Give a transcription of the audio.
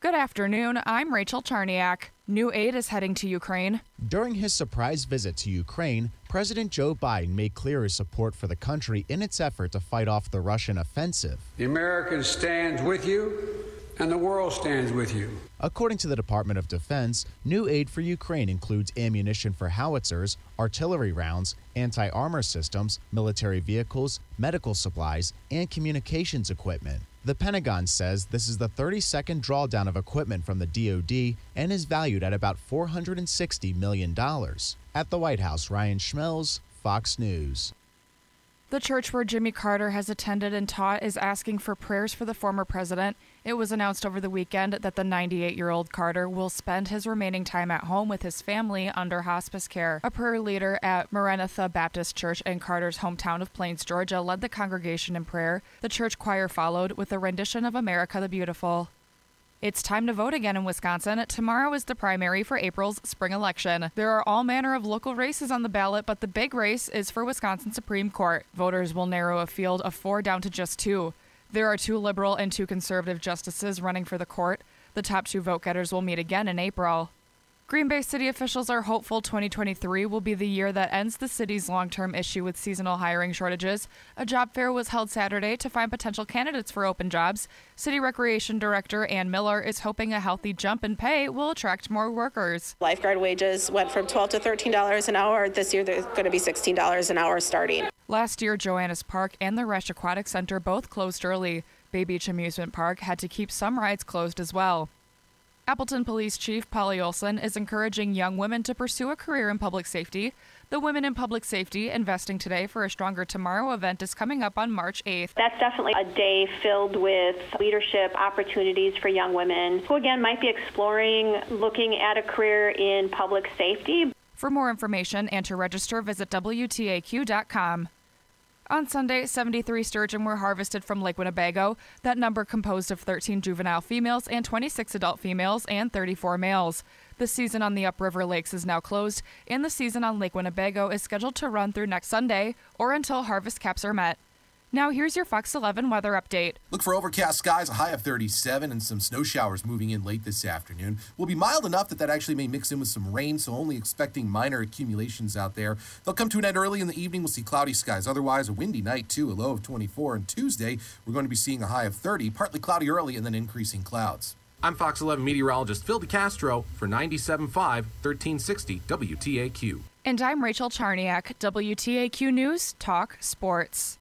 Good afternoon. I'm Rachel Charniak. New aid is heading to Ukraine. During his surprise visit to Ukraine, President Joe Biden made clear his support for the country in its effort to fight off the Russian offensive. The American stands with you, and the world stands with you. According to the Department of Defense, new aid for Ukraine includes ammunition for howitzers, artillery rounds, anti armor systems, military vehicles, medical supplies, and communications equipment. The Pentagon says this is the 32nd drawdown of equipment from the DoD and is valued at about $460 million. At the White House, Ryan Schmelz, Fox News. The church where Jimmy Carter has attended and taught is asking for prayers for the former president. It was announced over the weekend that the 98 year old Carter will spend his remaining time at home with his family under hospice care. A prayer leader at Maranatha Baptist Church in Carter's hometown of Plains, Georgia, led the congregation in prayer. The church choir followed with a rendition of America the Beautiful. It's time to vote again in Wisconsin. Tomorrow is the primary for April's spring election. There are all manner of local races on the ballot, but the big race is for Wisconsin Supreme Court. Voters will narrow a field of four down to just two. There are two liberal and two conservative justices running for the court. The top two vote getters will meet again in April. Green Bay city officials are hopeful 2023 will be the year that ends the city's long term issue with seasonal hiring shortages. A job fair was held Saturday to find potential candidates for open jobs. City Recreation Director Ann Miller is hoping a healthy jump in pay will attract more workers. Lifeguard wages went from 12 to $13 an hour. This year, they're going to be $16 an hour starting. Last year, Joannes Park and the Rush Aquatic Center both closed early. Bay Beach Amusement Park had to keep some rides closed as well. Appleton Police Chief Polly Olson is encouraging young women to pursue a career in public safety. The Women in Public Safety Investing Today for a Stronger Tomorrow event is coming up on March 8th. That's definitely a day filled with leadership opportunities for young women who, again, might be exploring looking at a career in public safety. For more information and to register, visit WTAQ.com. On Sunday, 73 sturgeon were harvested from Lake Winnebago. That number composed of 13 juvenile females and 26 adult females and 34 males. The season on the upriver lakes is now closed, and the season on Lake Winnebago is scheduled to run through next Sunday or until harvest caps are met. Now, here's your Fox 11 weather update. Look for overcast skies, a high of 37, and some snow showers moving in late this afternoon. Will be mild enough that that actually may mix in with some rain, so only expecting minor accumulations out there. They'll come to an end early in the evening. We'll see cloudy skies. Otherwise, a windy night, too, a low of 24. And Tuesday, we're going to be seeing a high of 30, partly cloudy early, and then increasing clouds. I'm Fox 11 meteorologist Phil DeCastro for 97.5 1360 WTAQ. And I'm Rachel Charniak, WTAQ News Talk Sports.